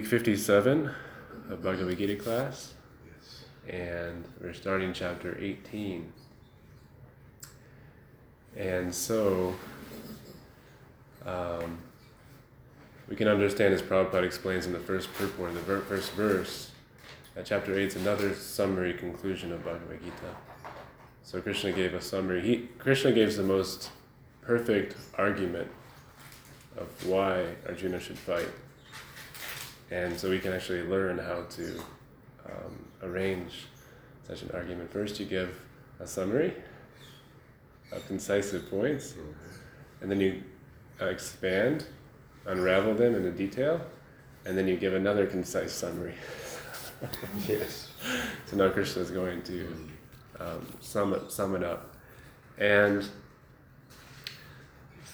Week 57 of Bhagavad Gita class, and we're starting chapter 18. And so, um, we can understand, as Prabhupada explains in the first purport, the ver- first verse, that chapter 8 is another summary conclusion of Bhagavad Gita. So Krishna gave a summary. He, Krishna gave the most perfect argument of why Arjuna should fight. And so we can actually learn how to um, arrange such an argument. First, you give a summary of concisive points, and then you uh, expand, unravel them into detail, and then you give another concise summary. yes. So now Krishna is going to um, sum, it, sum it up. And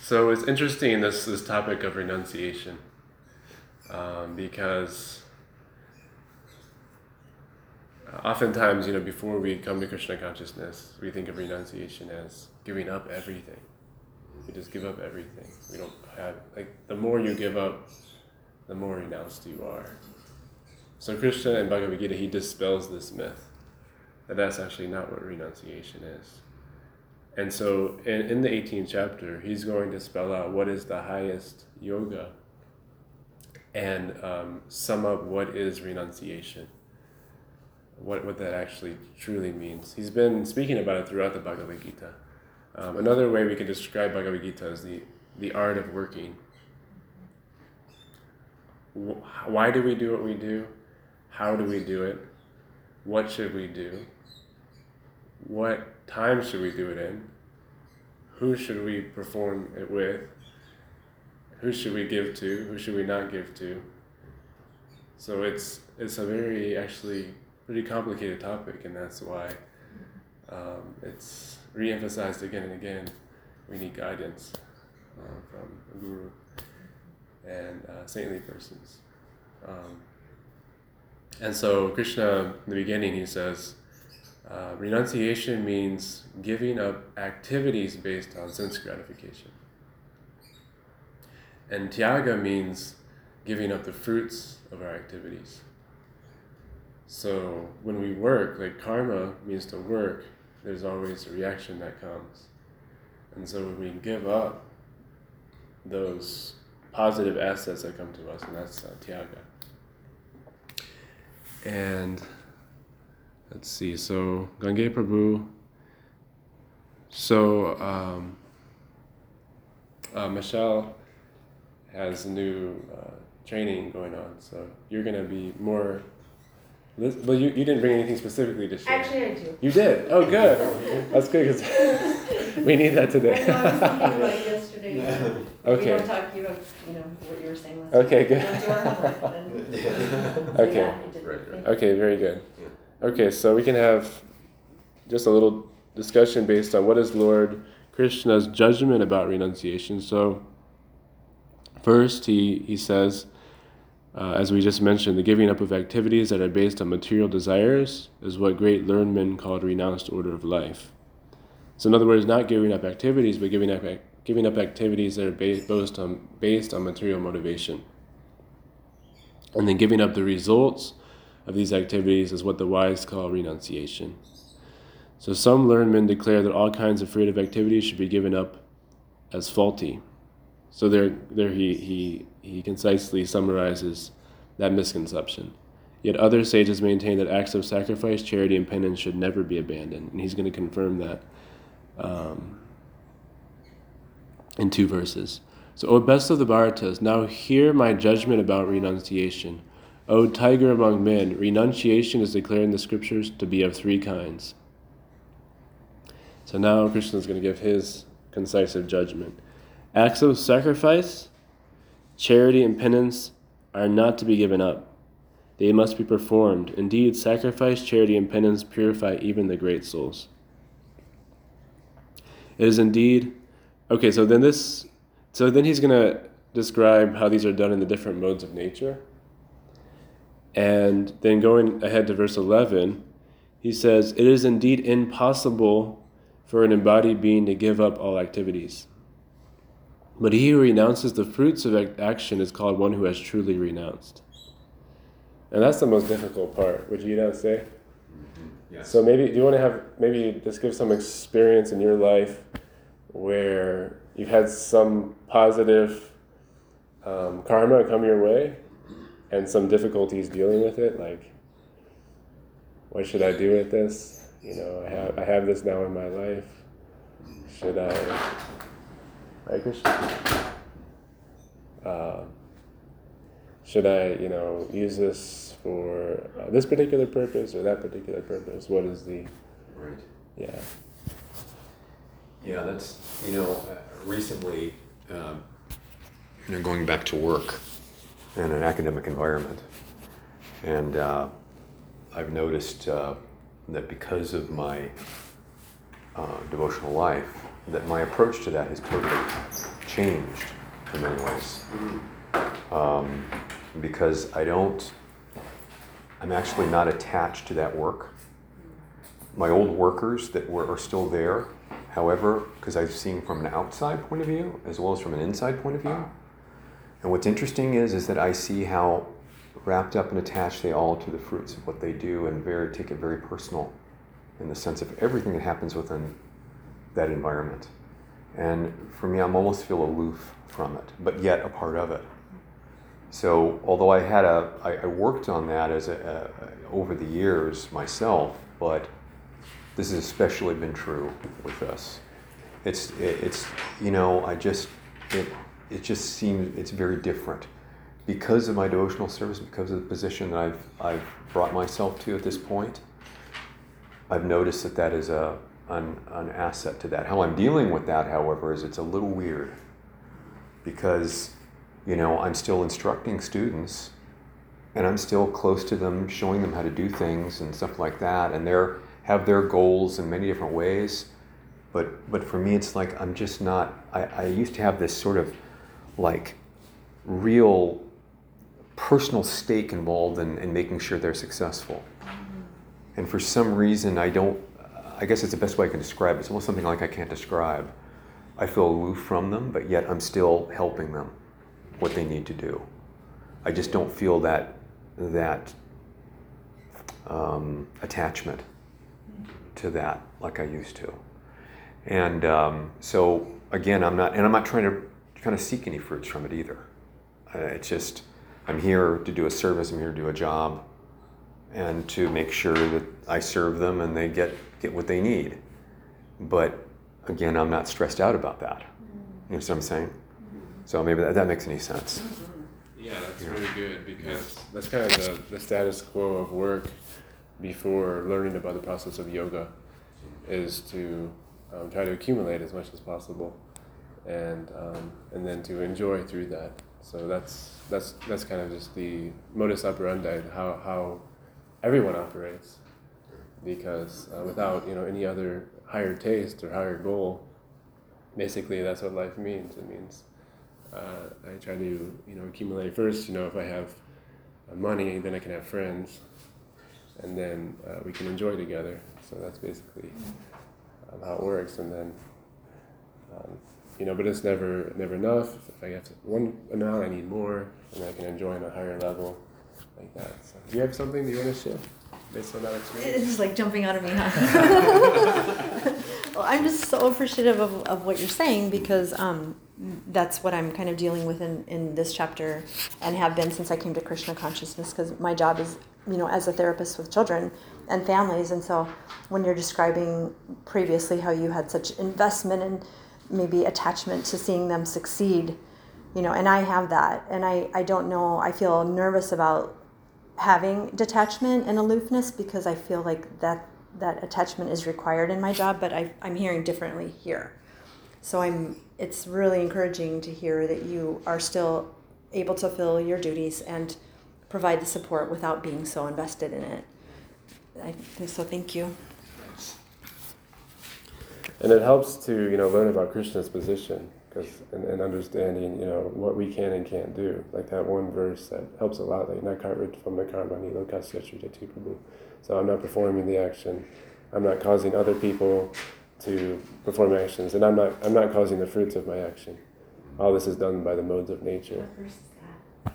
so it's interesting, this, this topic of renunciation um, because oftentimes, you know, before we come to Krishna consciousness, we think of renunciation as giving up everything. We just give up everything. We don't have like the more you give up, the more renounced you are. So Krishna in Bhagavad Gita he dispels this myth that that's actually not what renunciation is. And so in, in the 18th chapter, he's going to spell out what is the highest yoga and um, sum up what is renunciation, what, what that actually truly means. He's been speaking about it throughout the Bhagavad Gita. Um, another way we can describe Bhagavad Gita is the, the art of working. Why do we do what we do? How do we do it? What should we do? What time should we do it in? Who should we perform it with? Who should we give to? Who should we not give to? So it's it's a very actually pretty complicated topic, and that's why um, it's reemphasized again and again. We need guidance uh, from a guru and uh, saintly persons. Um, and so Krishna, in the beginning, he says, uh, renunciation means giving up activities based on sense gratification. And tyaga means giving up the fruits of our activities. So when we work, like karma means to work, there's always a reaction that comes. And so when we give up those positive assets that come to us, and that's uh, tyaga. And let's see, so Gange Prabhu, so um, uh, Michelle has new uh, training going on. So you're going to be more. Well, you, you didn't bring anything specifically to share. Actually, I do. You did? Oh, good. That's good because we need that today. I know, I was thinking about it yesterday. Okay. We don't talk, you don't, you know, what you were saying last Okay, week. good. Don't do our so Okay. yeah, I did. Right, Okay, very good. Okay, so we can have just a little discussion based on what is Lord Krishna's judgment about renunciation. So, first, he, he says, uh, as we just mentioned, the giving up of activities that are based on material desires is what great learned men called renounced order of life. So, in other words, not giving up activities, but giving up giving up activities that are based, based on based on material motivation, and then giving up the results of these activities is what the wise call renunciation. So, some learned men declare that all kinds of fruitive activities should be given up as faulty. So there, there he, he, he concisely summarizes that misconception. Yet other sages maintain that acts of sacrifice, charity, and penance should never be abandoned. And he's going to confirm that um, in two verses. So, O best of the Bharatas, now hear my judgment about renunciation. O tiger among men, renunciation is declared in the scriptures to be of three kinds. So now Krishna is going to give his concisive judgment. Acts of sacrifice, charity, and penance are not to be given up. They must be performed. Indeed, sacrifice, charity, and penance purify even the great souls. It is indeed okay. So then this, so then he's going to describe how these are done in the different modes of nature. And then going ahead to verse eleven, he says, "It is indeed impossible for an embodied being to give up all activities." But he who renounces the fruits of action is called one who has truly renounced. And that's the most difficult part, would you not say? Mm-hmm. Yes. So maybe do you want to have maybe just give some experience in your life where you've had some positive um, karma come your way and some difficulties dealing with it, like what should I do with this? You know, I have I have this now in my life. Should I? Right, Krishna. Uh, should I, you know, use this for uh, this particular purpose or that particular purpose? What is the, Right. yeah. Yeah, that's, you know, uh, recently, um, you know, going back to work in an academic environment. And uh, I've noticed uh, that because of my uh, devotional life, that my approach to that has totally changed in many ways. Um, because I don't, I'm actually not attached to that work. My old workers that were are still there, however, because I've seen from an outside point of view as well as from an inside point of view. And what's interesting is is that I see how wrapped up and attached they all to the fruits of what they do and very take it very personal in the sense of everything that happens within that environment. And for me, I'm almost feel aloof from it, but yet a part of it. So although I had a, I, I worked on that as a, a, over the years myself, but this has especially been true with us. It's, it, it's, you know, I just, it, it just seems it's very different because of my devotional service, because of the position that I've, I've brought myself to at this point. I've noticed that that is a, an, an asset to that. How I'm dealing with that, however, is it's a little weird because, you know, I'm still instructing students and I'm still close to them, showing them how to do things and stuff like that. And they're have their goals in many different ways. But but for me, it's like I'm just not. I, I used to have this sort of like real personal stake involved in, in making sure they're successful. And for some reason, I don't. I guess it's the best way I can describe it. It's almost something like I can't describe. I feel aloof from them, but yet I'm still helping them what they need to do. I just don't feel that that um, attachment to that like I used to. And um, so again, I'm not, and I'm not trying to kind of seek any fruits from it either. Uh, it's just I'm here to do a service. I'm here to do a job, and to make sure that I serve them and they get get what they need. But again, I'm not stressed out about that. You know what I'm saying? So maybe that, that makes any sense. Yeah, that's really good because that's kind of the, the status quo of work before learning about the process of yoga is to um, try to accumulate as much as possible and um, and then to enjoy through that. So that's that's that's kind of just the modus operandi how how everyone operates because uh, without you know any other higher taste or higher goal, basically that's what life means. It means uh, I try to you know accumulate first. You know if I have money, then I can have friends, and then uh, we can enjoy together. So that's basically um, how it works. And then um, you know, but it's never never enough. If I get one amount, I need more, and I can enjoy on a higher level, like that. So, do you have something that you want to share based on that experience? It's just like jumping out of me, huh? well, I'm just so appreciative of, of what you're saying because um, that's what I'm kind of dealing with in, in this chapter and have been since I came to Krishna consciousness because my job is, you know, as a therapist with children and families. And so when you're describing previously how you had such investment and maybe attachment to seeing them succeed, you know, and I have that. And I, I don't know, I feel nervous about having detachment and aloofness because I feel like that that attachment is required in my job, but I, I'm hearing differently here. So I'm it's really encouraging to hear that you are still able to fill your duties and provide the support without being so invested in it. I, so thank you. And it helps to you know learn about Krishna's position because and, and, understanding you know what we can and can't do. Like that one verse that helps a lot. Like nakarvit from karmani lokasya prabhu. So I'm not performing the action. I'm not causing other people to perform actions, and I'm not I'm not causing the fruits of my action. All this is done by the modes of nature.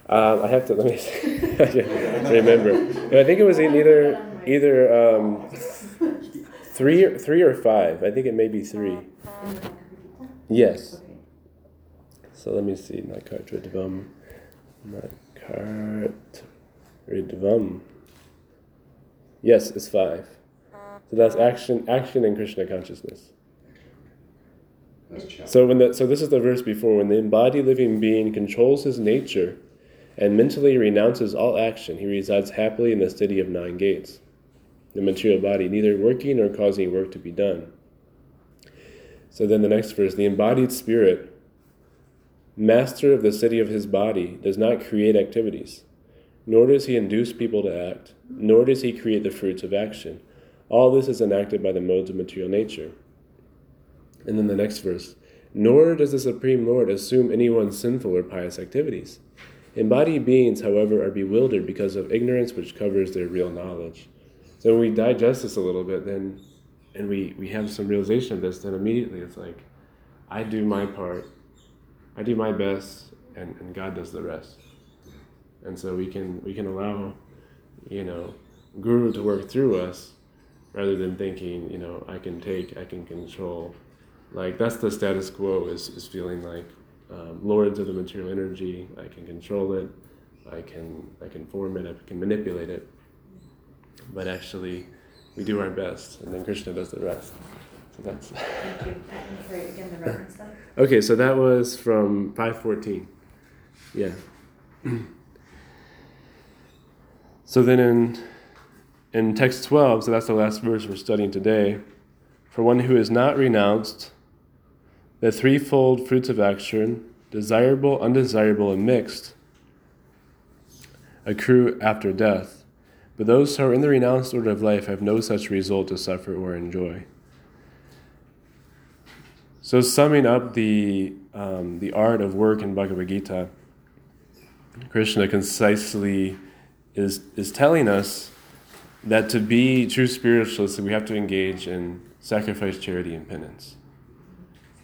Um, I have to let me remember. I think it was either either um, three three or five. I think it may be three. Yes. So let me see. Nakart Ridvam. Nakart Ridvam. Yes, it's five. So that's action, action in Krishna consciousness. So when the, so this is the verse before when the embodied living being controls his nature and mentally renounces all action, he resides happily in the city of nine gates, the material body, neither working nor causing work to be done. So then the next verse, the embodied spirit, master of the city of his body, does not create activities, nor does he induce people to act, nor does he create the fruits of action. All this is enacted by the modes of material nature. And then the next verse Nor does the Supreme Lord assume anyone's sinful or pious activities. Embodied beings, however, are bewildered because of ignorance which covers their real knowledge. So when we digest this a little bit, then and we, we have some realization of this, then immediately it's like, I do my part, I do my best, and, and God does the rest. And so we can we can allow, you know, Guru to work through us rather than thinking, you know, I can take, I can control. Like that's the status quo is, is feeling like um, lords of the material energy. I can control it. I can I can form it. I can manipulate it. But actually, we do our best, and then Krishna does the rest. That's. Thank you. And sorry, again, the reference then? Okay, so that was from five fourteen. Yeah. so then in in text 12, so that's the last verse we're studying today, for one who is not renounced, the threefold fruits of action, desirable, undesirable, and mixed, accrue after death. But those who are in the renounced order of life have no such result to suffer or enjoy. So, summing up the, um, the art of work in Bhagavad Gita, Krishna concisely is, is telling us that to be true spiritualists, we have to engage in sacrifice, charity, and penance.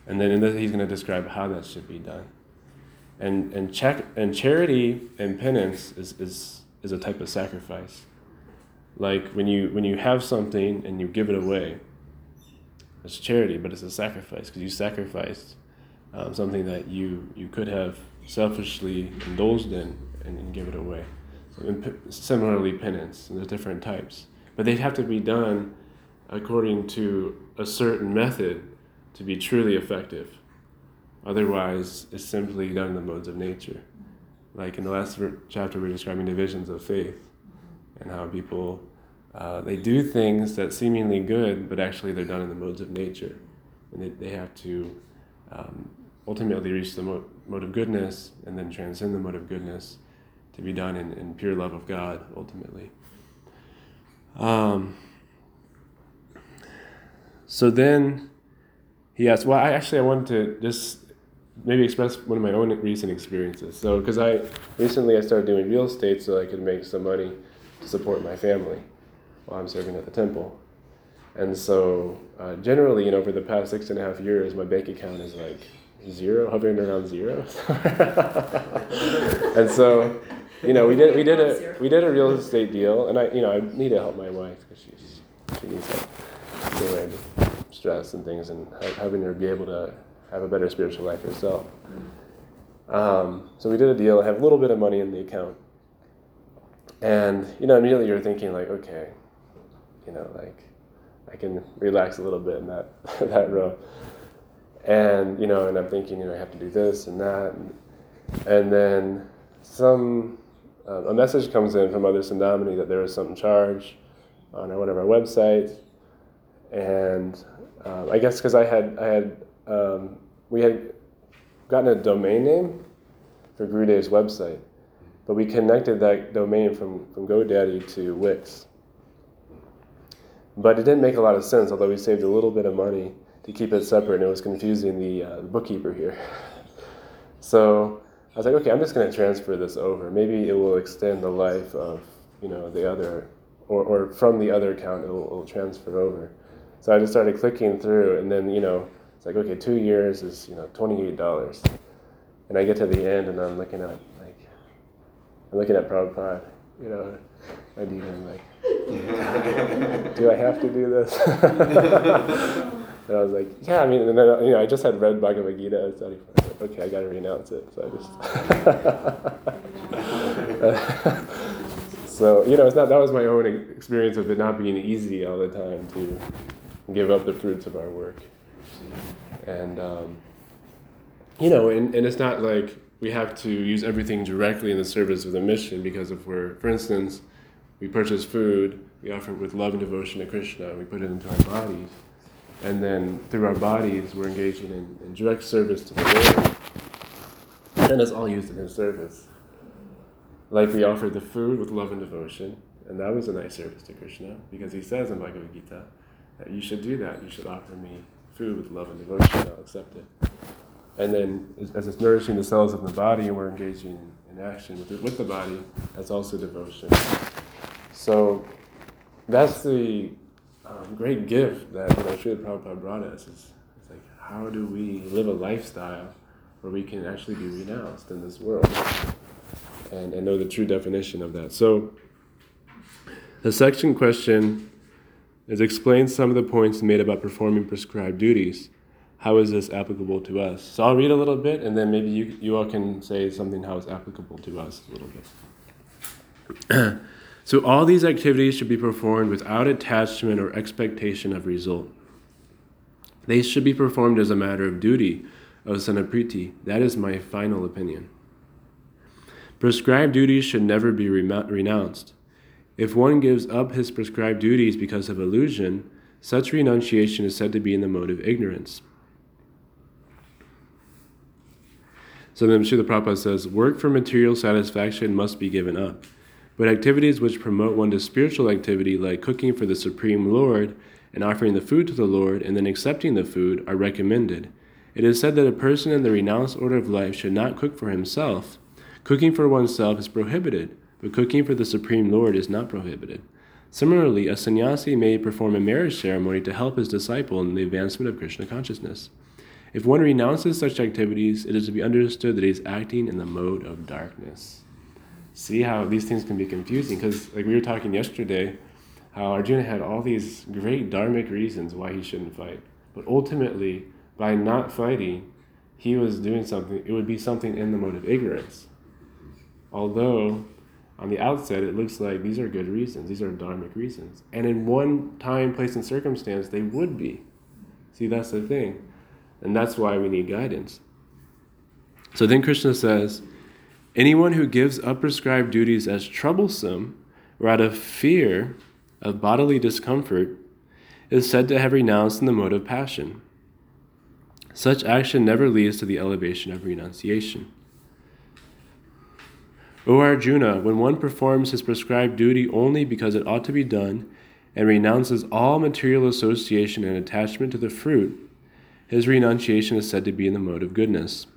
And then this, he's going to describe how that should be done. And, and, check, and charity and penance is, is, is a type of sacrifice. Like when you, when you have something and you give it away, it's charity, but it's a sacrifice because you sacrificed um, something that you, you could have selfishly indulged in and, and give it away. And similarly, penance, and there's different types. But they have to be done according to a certain method to be truly effective. Otherwise, it's simply done in the modes of nature. Like in the last chapter, we are describing divisions of faith and how people uh, they do things that seemingly good, but actually they're done in the modes of nature, and they, they have to um, ultimately reach the mo- mode of goodness and then transcend the mode of goodness to be done in, in pure love of God ultimately. Um, so then he asked, well, I actually I wanted to just maybe express one of my own recent experiences. So because I recently I started doing real estate so I could make some money to support my family while I'm serving at the temple. And so uh, generally, you know, for the past six and a half years, my bank account is like zero, hovering around zero. and so you know, we did we did a we did a real estate deal, and I you know I need to help my wife because she's she needs help dealing with stress and things, and having her be able to have a better spiritual life herself. Um, so we did a deal. I have a little bit of money in the account, and you know immediately you're thinking like, okay, you know like I can relax a little bit in that that row, and you know, and I'm thinking you know I have to do this and that, and, then some uh, a message comes in from Mother Sandamini that there is some charge on one of our websites, and um, I guess because I had I had um, we had gotten a domain name for Gurudev's website, but we connected that domain from from GoDaddy to Wix. But it didn't make a lot of sense, although we saved a little bit of money to keep it separate, and it was confusing the, uh, bookkeeper here. so I was like, okay, I'm just going to transfer this over. Maybe it will extend the life of, you know, the other, or, or from the other account, it will, it will transfer over. So I just started clicking through, and then, you know, it's like, okay, two years is, you know, $28. And I get to the end, and I'm looking at, like, I'm looking at Prabhupada, you know, need him like, do I have to do this? and I was like, yeah, I mean, and then, you know, I just had read Bhagavad Gita. I was like, okay, I got to renounce it. So I just. so, you know, it's not, that was my own experience of it not being easy all the time to give up the fruits of our work. And, um, you know, and, and it's not like we have to use everything directly in the service of the mission because if we're, for instance, we purchase food, we offer it with love and devotion to Krishna, we put it into our bodies, and then through our bodies we're engaging in, in direct service to the Lord. Then it's all used in His service. Like we offered the food with love and devotion, and that was a nice service to Krishna because He says in Bhagavad Gita that you should do that. You should offer me food with love and devotion. I'll accept it. And then, as it's nourishing the cells of the body, and we're engaging in action with, it, with the body, that's also devotion. So, that's the um, great gift that you know, Prabhupada brought us. Is, it's like, how do we live a lifestyle where we can actually be renounced in this world and, and know the true definition of that? So, the section question is explain some of the points made about performing prescribed duties how is this applicable to us? So I'll read a little bit, and then maybe you, you all can say something how it's applicable to us a little bit. so all these activities should be performed without attachment or expectation of result. They should be performed as a matter of duty, of son of Pritha. That is my final opinion. Prescribed duties should never be renounced. If one gives up his prescribed duties because of illusion, such renunciation is said to be in the mode of ignorance. So then Srila Prabhupada says, work for material satisfaction must be given up. But activities which promote one to spiritual activity, like cooking for the Supreme Lord and offering the food to the Lord and then accepting the food, are recommended. It is said that a person in the renounced order of life should not cook for himself. Cooking for oneself is prohibited, but cooking for the Supreme Lord is not prohibited. Similarly, a sannyasi may perform a marriage ceremony to help his disciple in the advancement of Krishna consciousness. If one renounces such activities, it is to be understood that he is acting in the mode of darkness. See how these things can be confusing? Because, like we were talking yesterday, how Arjuna had all these great dharmic reasons why he shouldn't fight. But ultimately, by not fighting, he was doing something, it would be something in the mode of ignorance. Although, on the outset, it looks like these are good reasons, these are dharmic reasons. And in one time, place, and circumstance, they would be. See, that's the thing. And that's why we need guidance. So then Krishna says, anyone who gives up prescribed duties as troublesome or out of fear of bodily discomfort is said to have renounced in the mode of passion. Such action never leads to the elevation of renunciation. O Arjuna, when one performs his prescribed duty only because it ought to be done and renounces all material association and attachment to the fruit, his renunciation is said to be in the mode of goodness.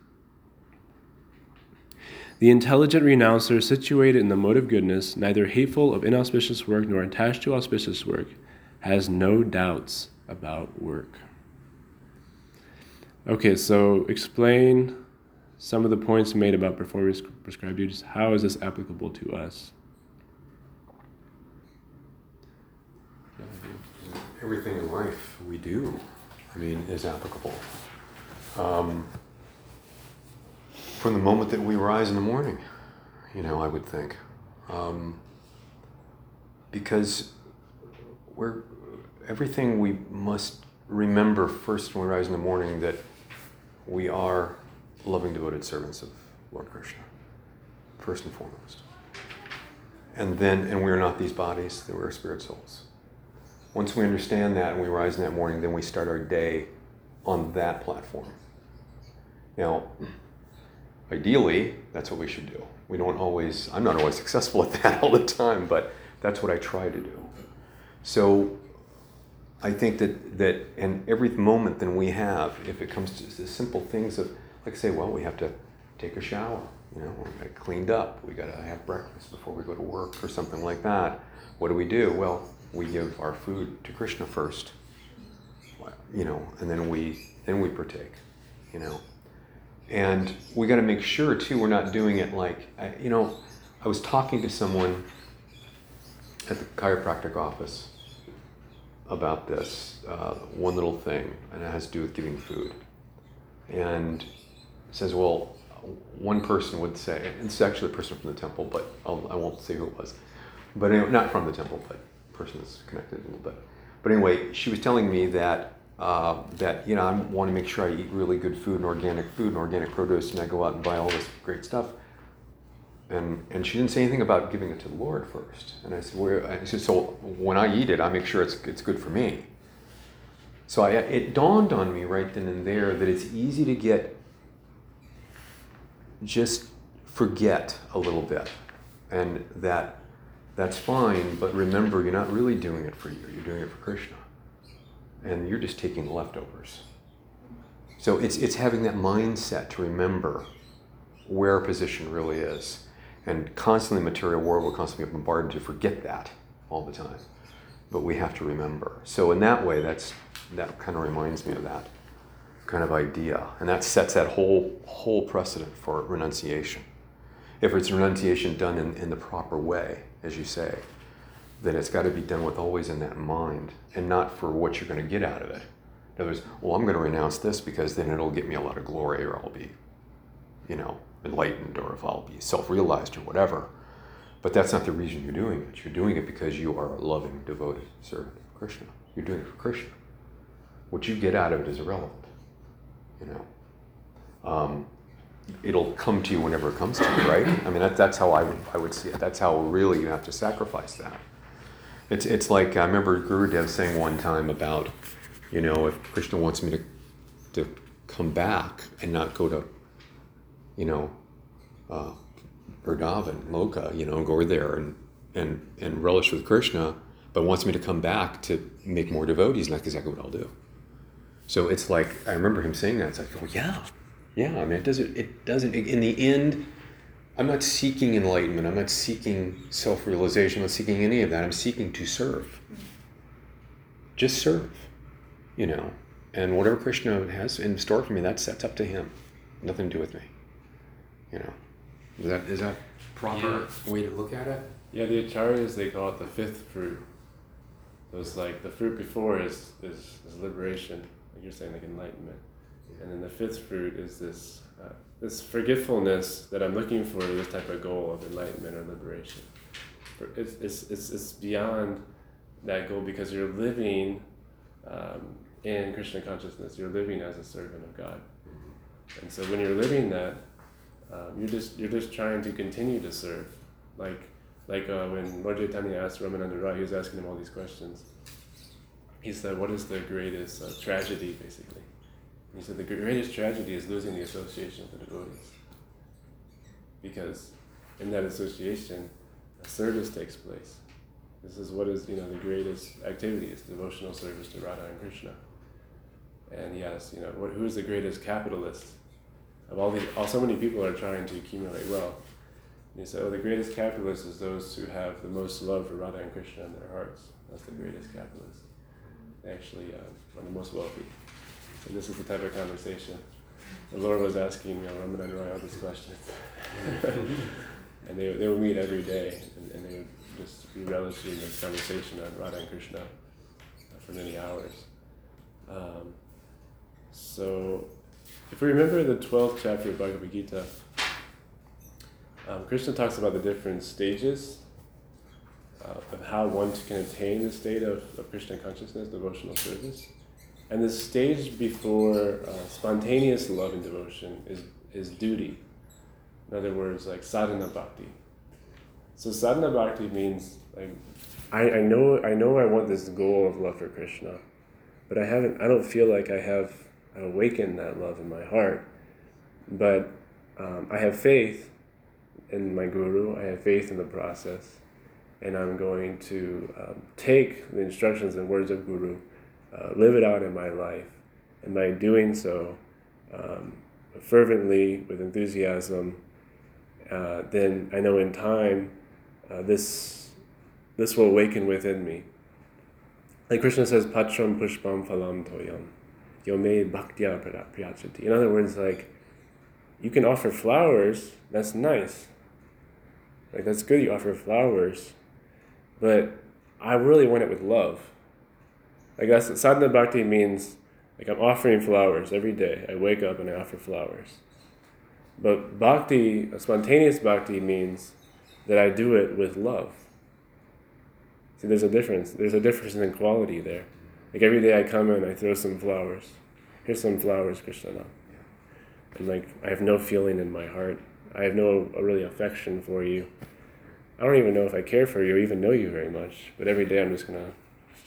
The intelligent renouncer, situated in the mode of goodness, neither hateful of inauspicious work nor attached to auspicious work, has no doubts about work. Okay, so explain some of the points made about performing prescribed duties. How is this applicable to us? Everything in life we do I mean, is applicable. Um, from the moment that we rise in the morning, you know, I would think. Um, because we're, everything we must remember first when we rise in the morning that we are loving, devoted servants of Lord Krishna, first and foremost. And then, and we are not these bodies, that we're spirit souls. Once we understand that and we rise in that morning, then we start our day on that platform. Now, ideally, that's what we should do. We don't always, I'm not always successful at that all the time, but that's what I try to do. So I think that, that in every moment that we have, if it comes to the simple things of, like say, well, we have to take a shower, you know, we got cleaned up, we got to have breakfast before we go to work or something like that. What do we do? Well, we give our food to Krishna first, you know, and then we then we partake, you know, and we got to make sure too we're not doing it like you know, I was talking to someone at the chiropractic office about this uh, one little thing, and it has to do with giving food. And says, well, one person would say, it's actually a person from the temple, but I'll, I will not say who it was, but anyway, not from the temple, but person that's connected a little bit. But anyway, she was telling me that uh, that you know I want to make sure I eat really good food and organic food and organic produce, and I go out and buy all this great stuff. And, and she didn't say anything about giving it to the Lord first. And I said, Where? I said, so when I eat it, I make sure it's, it's good for me. So I, it dawned on me right then and there that it's easy to get, just forget a little bit. And that that's fine, but remember, you're not really doing it for you, you're doing it for Krishna. And you're just taking leftovers. So it's, it's having that mindset to remember where our position really is. And constantly, material world will constantly be bombarded to forget that all the time. But we have to remember. So in that way, that's that kind of reminds me of that kind of idea, and that sets that whole whole precedent for renunciation. If it's renunciation done in, in the proper way, as you say, then it's got to be done with always in that mind, and not for what you're going to get out of it. In other words, well, I'm going to renounce this because then it'll get me a lot of glory, or I'll be, you know, enlightened or if I'll be self realized or whatever. But that's not the reason you're doing it. You're doing it because you are a loving, devoted servant of Krishna. You're doing it for Krishna. What you get out of it is irrelevant. You know, um, it'll come to you whenever it comes to you, right? I mean, that, that's how I would, I would see it. That's how really you have to sacrifice that. It's, it's like I remember Gurudev saying one time about, you know, if Krishna wants me to, to come back and not go to you know, uh, Vrindavan, Loka, you know, go there and, and, and relish with Krishna, but wants me to come back to make more devotees, and that's exactly what I'll do. So it's like, I remember him saying that. It's like, oh yeah, yeah. I mean, it doesn't, it doesn't, in the end, I'm not seeking enlightenment. I'm not seeking self realization. I'm not seeking any of that. I'm seeking to serve. Just serve, you know. And whatever Krishna has in store for me, that's, that's up to him. Nothing to do with me. You know, is that is that proper yeah. way to look at it? Yeah, the acharyas they call it the fifth fruit. So it's like the fruit before is is, is liberation, like you're saying, like enlightenment, and then the fifth fruit is this this forgetfulness that I'm looking for this type of goal of enlightenment or liberation. It's it's it's, it's beyond that goal because you're living um, in Krishna consciousness. You're living as a servant of God, mm-hmm. and so when you're living that um, you're just you're just trying to continue to serve, like like uh, when Lord Chaitanya asked Ramananda Roy, he was asking him all these questions. He said, "What is the greatest uh, tragedy, basically?" He said, "The greatest tragedy is losing the association with the devotees, because in that association, a service takes place. This is what is you know the greatest activity is devotional service to Radha and Krishna." And asked, you know, what, who is the greatest capitalist? of all these, all so many people are trying to accumulate wealth. And he said, "Oh, the greatest capitalist is those who have the most love for Radha and Krishna in their hearts. That's the greatest capitalist. They actually uh, are the most wealthy." This is the type of conversation. The Lord was asking you know, Ramananda Roy all these questions. and they, they would meet every day, and, and they would just be relishing this conversation on Radha and Krishna for many hours. Um, so if we remember the 12th chapter of Bhagavad Gita, um, Krishna talks about the different stages uh, of how one can attain the state of, of Krishna consciousness, devotional service. And the stage before uh, spontaneous love and devotion is, is duty. In other words, like sadhana bhakti. So sadhana bhakti means like I, I know I know I want this goal of love for Krishna, but I haven't I don't feel like I have awakened that love in my heart. But um, I have faith in my guru, I have faith in the process, and I'm going to um, take the instructions and words of guru, uh, live it out in my life, and by doing so, um, fervently, with enthusiasm, uh, then I know in time uh, this, this will awaken within me. Like Krishna says, Patram Pushpam Phalam Toyam. Yome Bhaktya Prayacchati. In other words, like, you can offer flowers, that's nice. Like that's good. You offer flowers, but I really want it with love. I guess sadhana bhakti means like I'm offering flowers every day. I wake up and I offer flowers. But bhakti, a spontaneous bhakti means that I do it with love. See, there's a difference. There's a difference in quality there. Like every day I come in, I throw some flowers. Here's some flowers, Krishna. And like I have no feeling in my heart. I have no really affection for you. I don't even know if I care for you or even know you very much. But every day I'm just gonna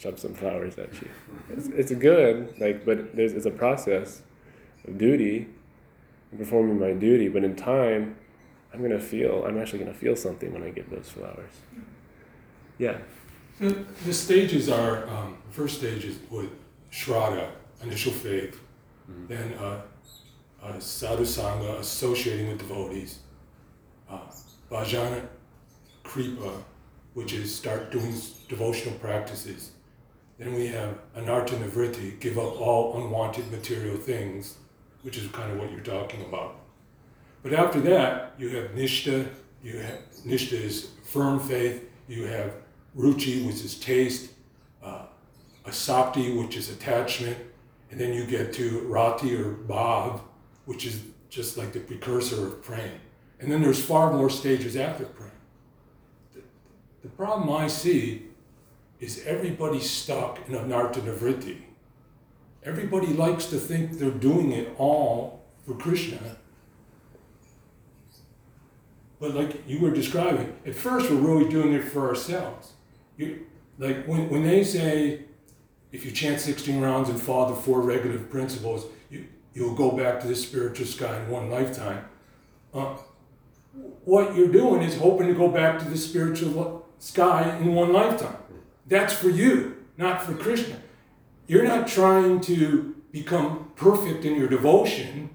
shove some flowers at you. It's, it's good, like, but there's it's a process of duty, performing my duty. But in time, I'm gonna feel. I'm actually gonna feel something when I give those flowers. Yeah. The, the stages are um, first stage is with Shraddha, initial faith, Mm-hmm. then uh, uh, sadhu sangha, associating with devotees, uh, bhajana, kripa, which is start doing devotional practices. Then we have anartha nivritti, give up all unwanted material things, which is kind of what you're talking about. But after that, you have nishta. You have nishta is firm faith. You have ruchi, which is taste. Uh, asakti, which is attachment, and then you get to rati or bhav, which is just like the precursor of prema. And then there's far more stages after prema. The, the problem I see is everybody stuck in anartha nivritti. Everybody likes to think they're doing it all for Krishna. But like you were describing, at first we're really doing it for ourselves. You, like when, when they say, if you chant 16 rounds and follow the four regulative principles, you, you'll go back to the spiritual sky in one lifetime. Uh, what you're doing is hoping to go back to the spiritual sky in one lifetime. That's for you, not for Krishna. You're not trying to become perfect in your devotion.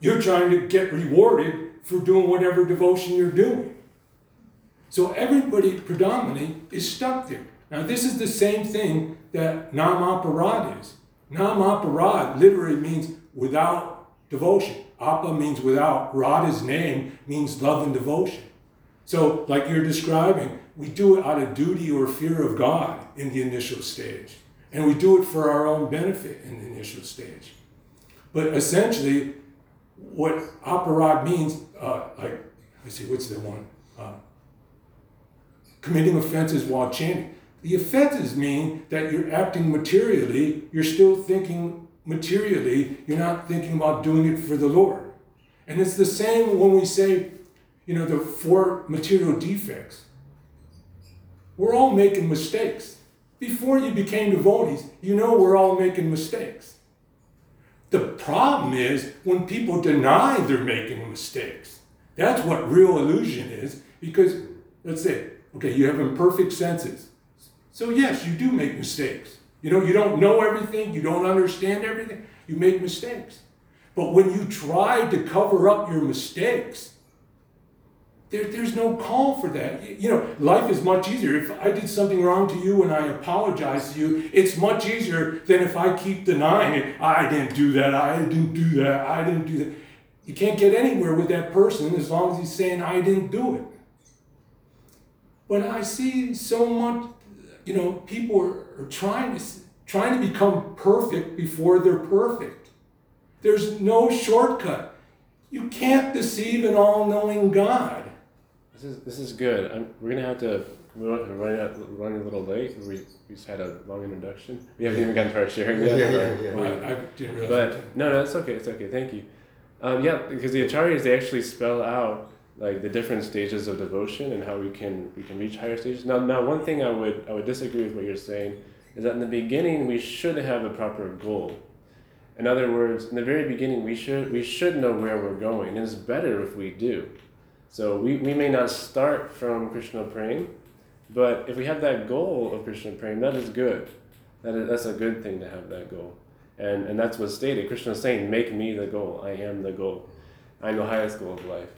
You're trying to get rewarded for doing whatever devotion you're doing. So everybody predominantly is stuck there. Now, this is the same thing that namaparad is. Namaparad literally means without devotion. Appa means without. Radha's name means love and devotion. So, like you're describing, we do it out of duty or fear of God in the initial stage. And we do it for our own benefit in the initial stage. But essentially, what aparad means, uh, like, let's see, what's the one? Uh, committing offenses while chanting. The offenses mean that you're acting materially, you're still thinking materially, you're not thinking about doing it for the Lord. And it's the same when we say, you know, the four material defects. We're all making mistakes. Before you became devotees, you know we're all making mistakes. The problem is when people deny they're making mistakes. That's what real illusion is, because let's say, okay, you have imperfect senses. So, yes, you do make mistakes. You know, you don't know everything, you don't understand everything, you make mistakes. But when you try to cover up your mistakes, there, there's no call for that. You know, life is much easier. If I did something wrong to you and I apologize to you, it's much easier than if I keep denying it. I didn't do that. I didn't do that. I didn't do that. You can't get anywhere with that person as long as he's saying, I didn't do it. But I see so much, you know, people are, are trying to trying to become perfect before they're perfect. There's no shortcut. You can't deceive an all-knowing God. This is this is good. I'm, we're gonna have to. We're running out, running a little late. We, we just had a long introduction. We haven't even gotten to our sharing yet. Yeah, yeah, yeah. I, I didn't realize. But no, no, it's okay. It's okay. Thank you. Um, yeah, because the acharyas they actually spell out like the different stages of devotion and how we can we can reach higher stages. Now, now one thing I would I would disagree with what you're saying is that in the beginning we should have a proper goal. In other words, in the very beginning we should we should know where we're going, and it's better if we do. So we, we may not start from Krishna prema, but if we have that goal of Krishna prema, that is good. That is, that's a good thing to have that goal. And, and that's what's stated. Krishna is saying, make me the goal. I am the goal. I'm the highest goal of life.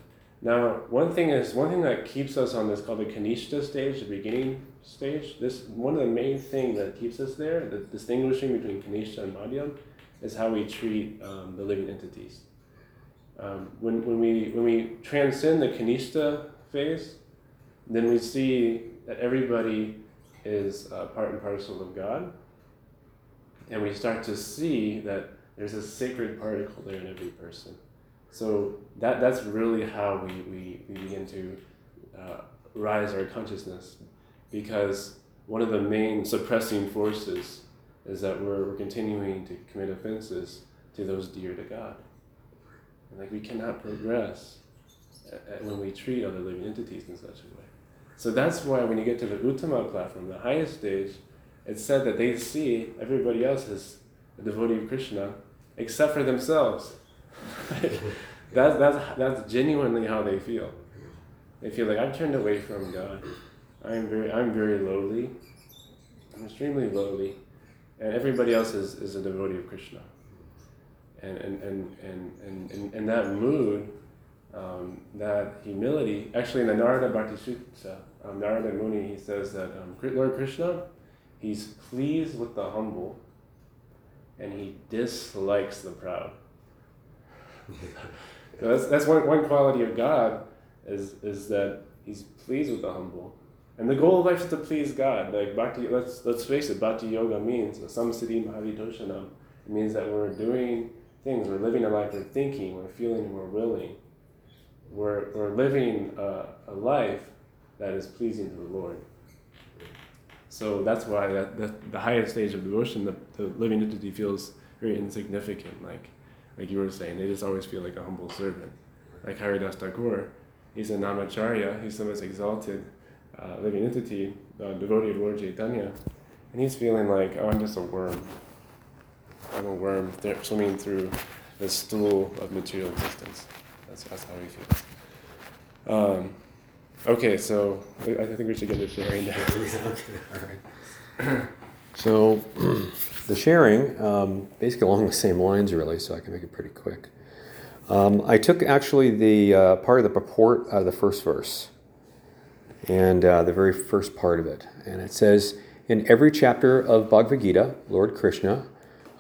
Now, one thing is one thing that keeps us on this called the Kanishta stage, the beginning stage. This one of the main things that keeps us there, the distinguishing between Kanishta and Madhyam, is how we treat um, the living entities. Um, when, when we when we transcend the Kanishta phase, then we see that everybody is uh, part and parcel of God. And we start to see that there's a sacred particle there in every person. So that, that's really how we, we, we begin to uh, rise our consciousness because one of the main suppressing forces is that we're, we're continuing to commit offenses to those dear to God. Like we cannot progress when we treat other living entities in such a way. So that's why when you get to the Uttama platform, the highest stage, it's said that they see everybody else as a devotee of Krishna except for themselves. that's, that's, that's genuinely how they feel. They feel like I've turned away from God. I'm very, I'm very lowly. I'm extremely lowly. And everybody else is, is a devotee of Krishna. And, and, and, and, and, and, that mood, um, that humility, actually in the Narada Bhakti Sutra, um, Narada Muni, he says that um, Lord Krishna, he's pleased with the humble and he dislikes the proud. so that's, that's one, one quality of God is, is that he's pleased with the humble. And the goal of life is to please God. Like bhakti, let's let's face it, bhakti yoga means samsiddhi mahavitoshanam. It means that we're doing things, we're living a life, we're thinking, we're feeling, we're willing. We're, we're living a, a life that is pleasing to the Lord. So that's why that, that the highest stage of devotion, the, the living entity feels very insignificant. Like like you were saying, they just always feel like a humble servant. Like Haridas Thakur, he's a namacharya, he's the most exalted uh, living entity, uh, devotee of Lord Chaitanya, and he's feeling like, oh, I'm just a worm. I'm a worm th- swimming through the stool of material existence. That's, that's how he feels. Um, okay, so I, I think we should get into sharing now. okay, all right. So, the sharing, um, basically along the same lines, really, so I can make it pretty quick. Um, I took actually the uh, part of the purport out of the first verse and uh, the very first part of it. And it says, In every chapter of Bhagavad Gita, Lord Krishna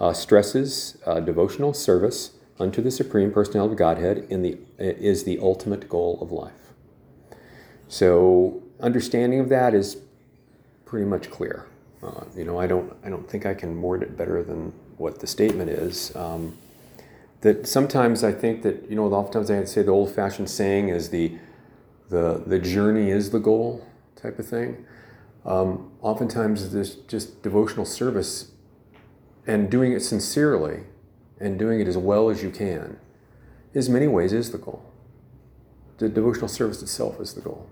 uh, stresses uh, devotional service unto the Supreme Personality of Godhead in the, is the ultimate goal of life. So, understanding of that is pretty much clear. Uh, you know, I don't, I don't think I can word it better than what the statement is. Um, that sometimes I think that, you know, oftentimes I say the old fashioned saying is the, the, the journey is the goal type of thing. Um, oftentimes, this just devotional service and doing it sincerely and doing it as well as you can is many ways is the goal. The devotional service itself is the goal.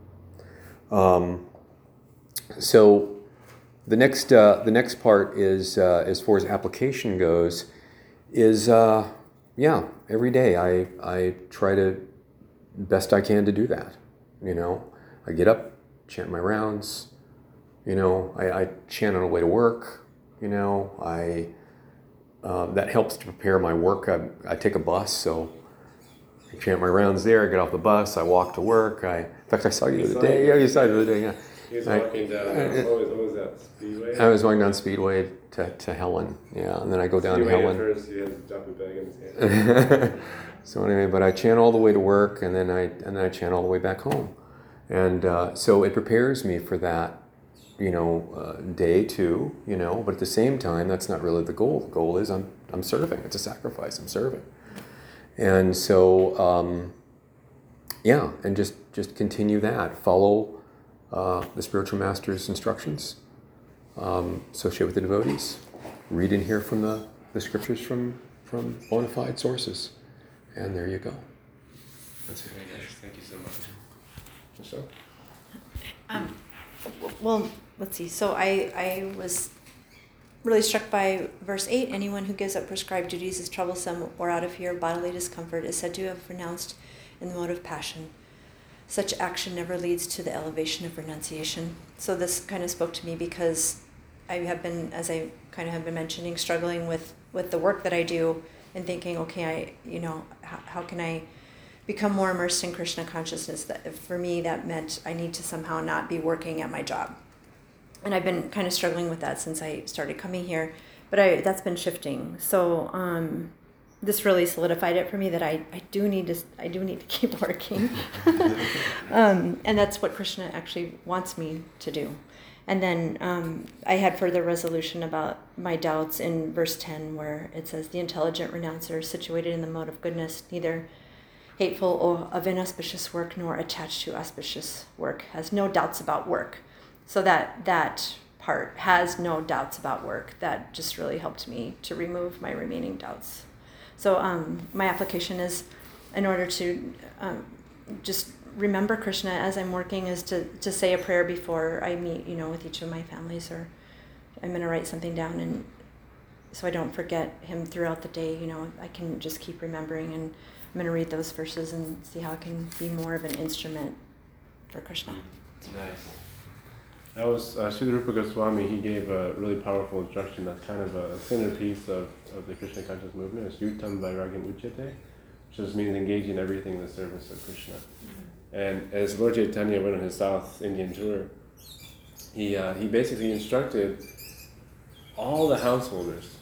Um, so the next uh, the next part is uh, as far as application goes is uh, yeah every day I I try to best I can to do that. You know, I get up, chant my rounds. You know, I, I chant on the way to work. You know, I uh, that helps to prepare my work. I, I take a bus, so I chant my rounds there. I get off the bus. I walk to work. I, in fact, I saw you the other day. Yeah, you saw you the other day. Yeah. He was I- walking down, what was, what was that, Speedway? I was going down Speedway to, to Helen. Yeah, and then I go down to Speedway at Helen. first, he to drop a bag in his hand. so anyway, but I chant all the way to work, and then I and then I chant all the way back home, and uh, so it prepares me for that, you know, uh, day two, You know, but at the same time, that's not really the goal. The goal is I'm I'm serving. It's a sacrifice. I'm serving, and so um, yeah, and just just continue that. Follow uh, the spiritual master's instructions. Um, associate with the devotees. Read and hear from the, the scriptures from from bona fide sources. And there you go. That's it. Very. Thank you so much. Michelle? Um, well, let's see. So I, I was really struck by verse 8 anyone who gives up prescribed duties is troublesome or out of fear of bodily discomfort is said to have renounced in the mode of passion. Such action never leads to the elevation of renunciation. So this kind of spoke to me because I have been, as I kind of have been mentioning, struggling with, with the work that I do and thinking, okay, I, you know, how, how can I become more immersed in Krishna consciousness. That for me, that meant I need to somehow not be working at my job, and I've been kind of struggling with that since I started coming here. But I that's been shifting. So um, this really solidified it for me that I, I do need to I do need to keep working, um, and that's what Krishna actually wants me to do. And then um, I had further resolution about my doubts in verse 10, where it says, The intelligent renouncer, situated in the mode of goodness, neither hateful or of inauspicious work nor attached to auspicious work, has no doubts about work. So that, that part has no doubts about work. That just really helped me to remove my remaining doubts. So um, my application is in order to um, just remember Krishna as I'm working is to, to say a prayer before I meet, you know, with each of my families, or I'm going to write something down, and so I don't forget him throughout the day. You know, I can just keep remembering, and I'm going to read those verses and see how I can be more of an instrument for Krishna. Nice. That was uh, Srila Rupa Goswami. He gave a really powerful instruction that's kind of a centerpiece of, of the Krishna conscious movement. It's Yuktam Vairagyam Uchyate, which just means engaging in everything in the service of Krishna. And as Lord Chaitanya went on his South Indian tour, he, uh, he basically instructed all the householders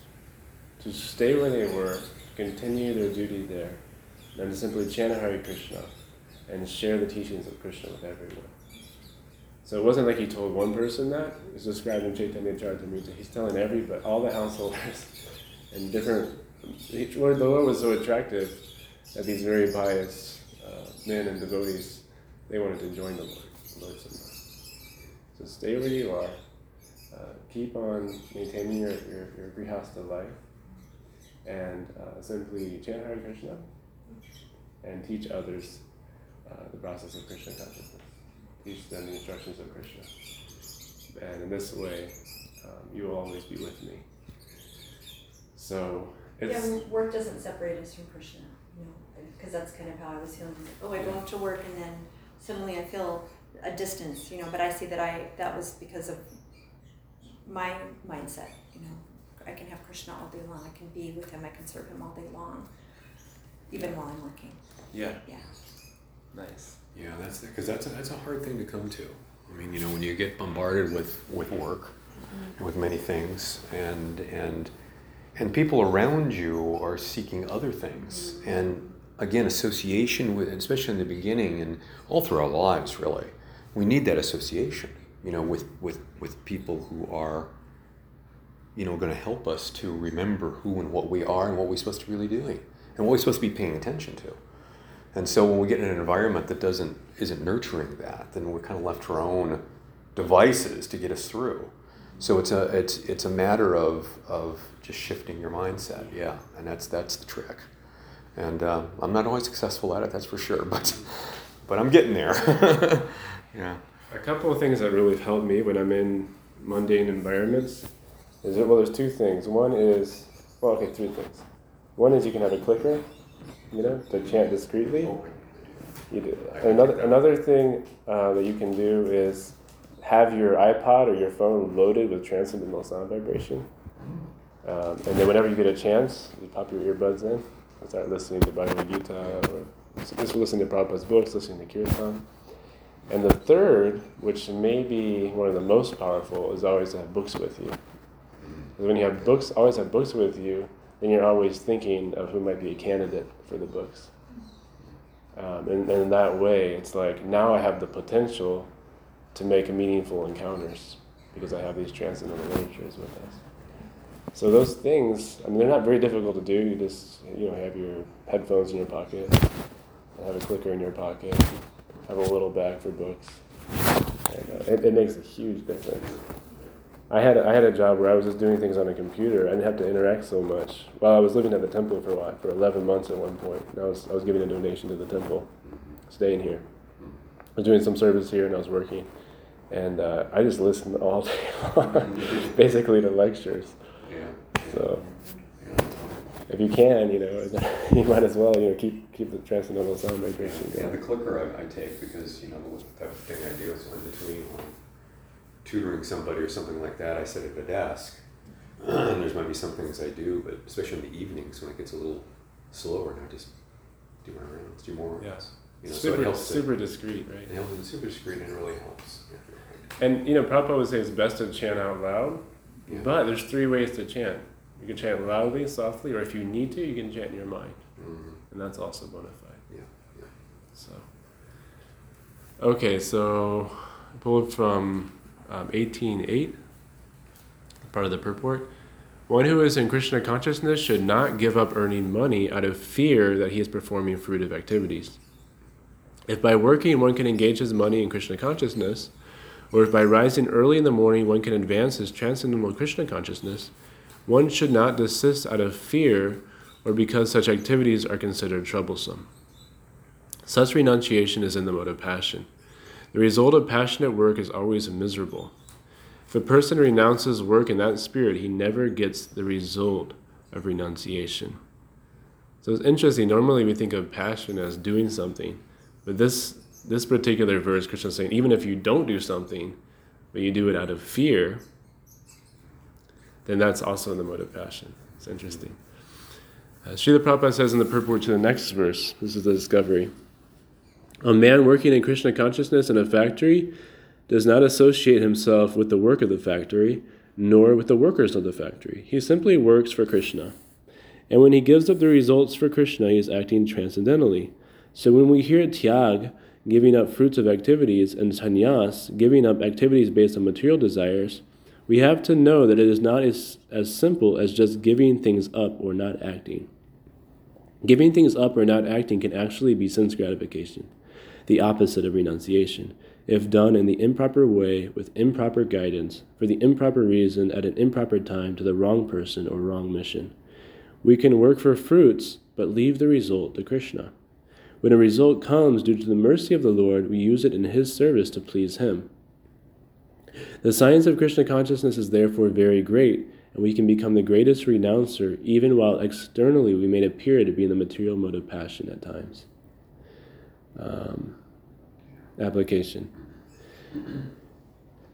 to stay where they were, continue their duty there, and to simply chant Hare Krishna and share the teachings of Krishna with everyone. So it wasn't like he told one person that. It's described in Chaitanya Charitamrita. He's telling everybody, all the householders, and different. Each word, The Lord was so attractive that these very pious uh, men and devotees, they wanted to join the Lord. The Lord. So stay where you are. Uh, keep on maintaining your, your, your grihasta life. And uh, simply chant Hare Krishna and teach others uh, the process of Krishna consciousness teach them the instructions of Krishna. And in this way, um, you will always be with me. So it's Yeah, work doesn't separate us from Krishna, you know, because that's kind of how I was feeling. Oh, I go off to work and then suddenly I feel a distance, you know. But I see that I that was because of my mindset, you know. I can have Krishna all day long. I can be with him. I can serve him all day long, even while I'm working. yeah, Yeah. nice. Yeah, that's because that's a, that's a hard thing to come to. I mean, you know, when you get bombarded with with work, mm-hmm. with many things, and and and people around you are seeking other things, mm-hmm. and again, association with, especially in the beginning and all through our lives, really, we need that association. You know, with with with people who are, you know, going to help us to remember who and what we are and what we're supposed to really doing and what we're supposed to be paying attention to. And so when we get in an environment that doesn't isn't nurturing that, then we're kind of left to our own devices to get us through. So it's a it's it's a matter of of just shifting your mindset, yeah, and that's that's the trick. And uh, I'm not always successful at it, that's for sure, but but I'm getting there. yeah. A couple of things that really have helped me when I'm in mundane environments is that, well, there's two things. One is, well, okay, three things. One is you can have a clicker, you know, to chant discreetly. Another another thing uh, that you can do is have your iPod or your phone loaded with transcendental sound vibration, um, and then whenever you get a chance, you pop your earbuds in and start listening to Bhagavad Gita or just listening to Prabhupada's books, listening to kirtan. And the third, which may be one of the most powerful, is always to have books with you. 'Cause when you have books, always have books with you, then you're always thinking of who might be a candidate for the books. Um, and, and in that way, it's like now I have the potential to make meaningful encounters because I have these transcendental literatures with us. So those things, I mean, they're not very difficult to do. You just, you know, have your headphones in your pocket, have a clicker in your pocket, have a little bag for books. And, uh, it, it makes a huge difference. I had a, I had a job where I was just doing things on a computer. I didn't have to interact so much. While I was living at the temple for a while, for 11 months at one point. I was I was giving a donation to the temple, staying here. I was doing some service here and I was working, and uh, I just listened all day long, basically to lectures. Yeah. So if you can, you know, you might as well, you know, keep keep the transcendental sound vibration Yeah, the clicker I, I take because you know the type thing I do is in between when tutoring somebody or something like that. I sit at a desk, and there's might be some things I do, but especially in the evenings when it gets a little slower, and I just do my rounds, do more Yeah. You know, so it Super super discreet, right? it helps super screen and it really helps. Yeah. And you know, Prabhupada would say it's best to chant out loud, Yeah. but there's three ways to chant. You can chant loudly, softly, or if you need to, you can chant in your mind, Mhm. and that's also bona fide. Yeah, yeah. So, okay, so I pulled from um, 18.8, part of the purport. One who is in Krishna consciousness should not give up earning money out of fear that he is performing fruitive activities. If by working one can engage his money in Krishna consciousness, or if by rising early in the morning one can advance his transcendental Krishna consciousness, one should not desist out of fear or because such activities are considered troublesome. Such renunciation is in the mode of passion. The result of passionate work is always miserable. If a person renounces work in that spirit, he never gets the result of renunciation. So it's interesting. Normally we think of passion as doing something, but this this particular verse, Krishna is saying, even if you don't do something, but you do it out of fear, then that's also the mode of passion. It's interesting. Uh, Srila Prabhupada says in the purport to the next verse, this is the discovery. A man working in Krishna consciousness in a factory does not associate himself with the work of the factory, nor with the workers of the factory. He simply works for Krishna. And when he gives up the results for Krishna, he is acting transcendentally. So when we hear tyag, giving up fruits of activities, and sannyas, giving up activities based on material desires, we have to know that it is not as, as simple as just giving things up or not acting. Giving things up or not acting can actually be sense gratification, the opposite of renunciation, if done in the improper way with improper guidance, for the improper reason at an improper time to the wrong person or wrong mission. We can work for fruits, but leave the result to Krishna. When a result comes due to the mercy of the Lord, we use it in His service to please Him. The science of Krishna consciousness is therefore very great, and we can become the greatest renouncer even while externally we may appear to be in the material mode of passion at times. Um, application.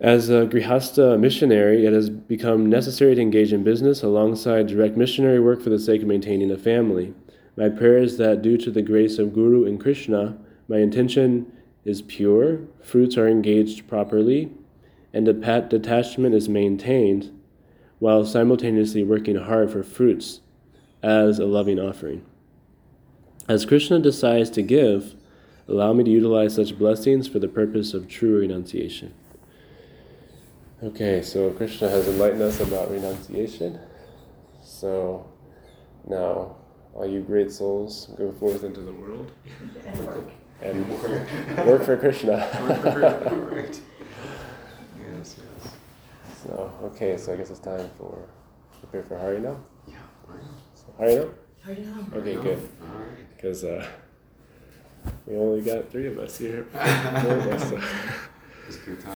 As a Grihasta missionary, it has become necessary to engage in business alongside direct missionary work for the sake of maintaining a family. My prayer is that due to the grace of Guru and Krishna, my intention is pure, fruits are engaged properly, and a pat detachment is maintained while simultaneously working hard for fruits as a loving offering. As Krishna decides to give, allow me to utilize such blessings for the purpose of true renunciation. Okay, so Krishna has enlightened us about renunciation. So now, all you great souls, go forth into the world And work. for Krishna. right. Yes, yes. So, okay, so I guess it's time for prepare for Hari now. Yeah, right. So, Hari now? Hurry down. Okay, good. All right. Because uh, we only got three of us here. Four of us, so. It's good time.